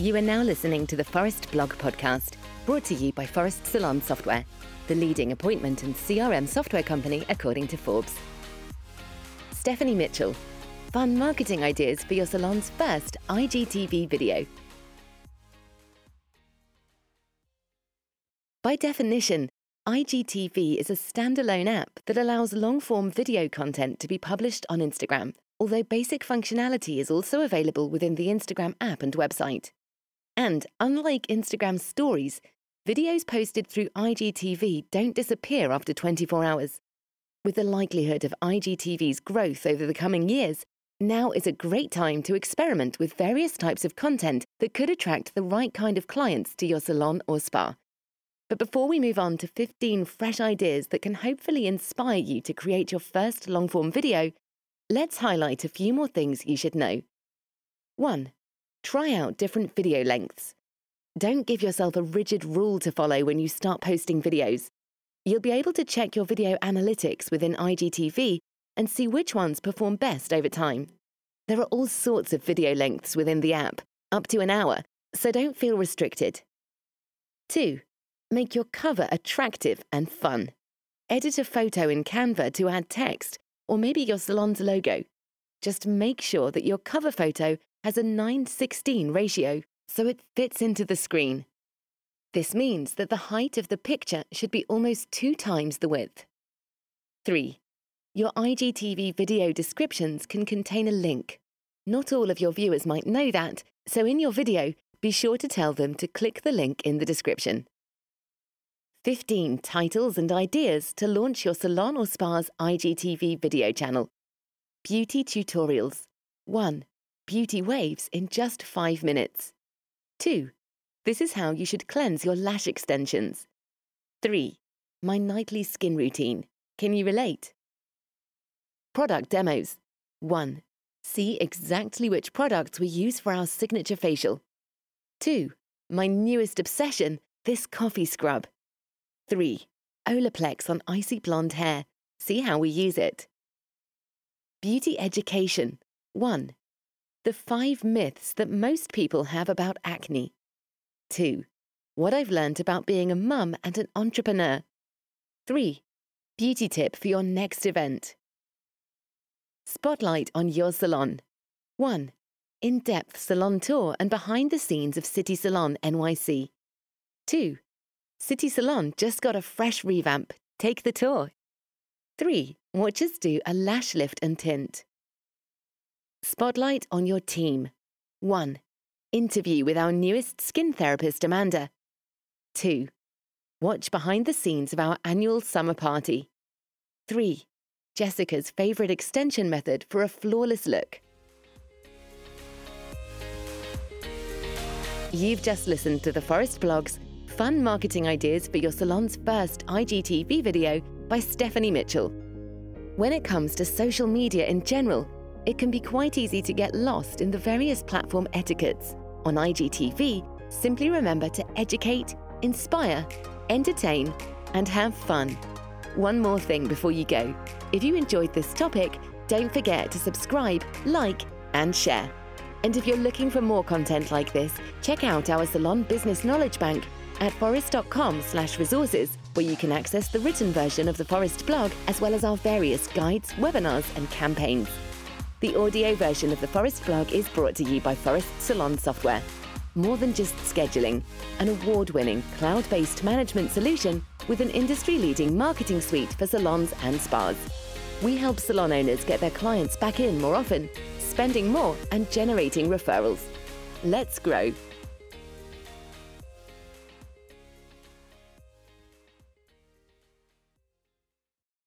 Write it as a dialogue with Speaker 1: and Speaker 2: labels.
Speaker 1: You are now listening to the Phorest Blog Podcast, brought to you by Phorest Salon Software, the leading appointment and CRM software company according to Forbes. Stephanie Mitchell, fun marketing ideas for your salon's first IGTV video. By definition, IGTV is a standalone app that allows long form video content to be published on Instagram, although basic functionality is also available within the Instagram app and website. And unlike Instagram stories, videos posted through IGTV don't disappear after 24 hours. With the likelihood of IGTV's growth over the coming years, now is a great time to experiment with various types of content that could attract the right kind of clients to your salon or spa. But before we move on to 15 fresh ideas that can hopefully inspire you to create your first long form video, let's highlight a few more things you should know. 1. Try out different video lengths. Don't give yourself a rigid rule to follow when you start posting videos. You'll be able to check your video analytics within IGTV and see which ones perform best over time. There are all sorts of video lengths within the app, up to an hour, so don't feel restricted. 2. Make your cover attractive and fun. Edit a photo in Canva to add text, or maybe your salon's logo. Just make sure that your cover photo has a 9:16 ratio, so it fits into the screen. This means that the height of the picture should be almost two times the width. 3. Your IGTV video descriptions can contain a link. Not all of your viewers might know that, so in your video, be sure to tell them to click the link in the description. 15 titles and ideas to launch your salon or spa's IGTV video channel. Beauty tutorials. 1 beauty waves in just five minutes. 2. This is how you should cleanse your lash extensions. 3. My nightly skin routine. Can you relate? Product demos. 1. See exactly which products we use for our signature facial. 2. My newest obsession, this coffee scrub. 3. Olaplex on icy blonde hair. See how we use it. Beauty education. 1. The five myths that most people have about acne. 2. What I've learned about being a mum and an entrepreneur. 3. Beauty tip for your next event. Spotlight on your salon. 1. In depth salon tour and behind the scenes of City Salon NYC. 2. City Salon just got a fresh revamp. Take the tour. 3. Watch us do a lash lift and tint. Spotlight on your team. 1. Interview with our newest skin therapist, Amanda. 2. Watch behind the scenes of our annual summer party. 3. Jessica's favourite extension method for a flawless look. You've just listened to the Phorest Blogs Fun Marketing Ideas for Your Salon's First IGTV video by Stephanie Mitchell. When it comes to social media in general, it can be quite easy to get lost in the various platform etiquettes. On IGTV, simply remember to educate, inspire, entertain, and have fun. One more thing before you go. If you enjoyed this topic, don't forget to subscribe, like, and share. And if you're looking for more content like this, check out our Salon Business Knowledge Bank at phorest.com/resources, where you can access the written version of the Phorest blog as well as our various guides, webinars, and campaigns. The audio version of the Phorest blog is brought to you by Phorest Salon Software. More than just scheduling, an award winning cloud based management solution with an industry leading marketing suite for salons and spas. We help salon owners get their clients back in more often, spending more, and generating referrals. Let's grow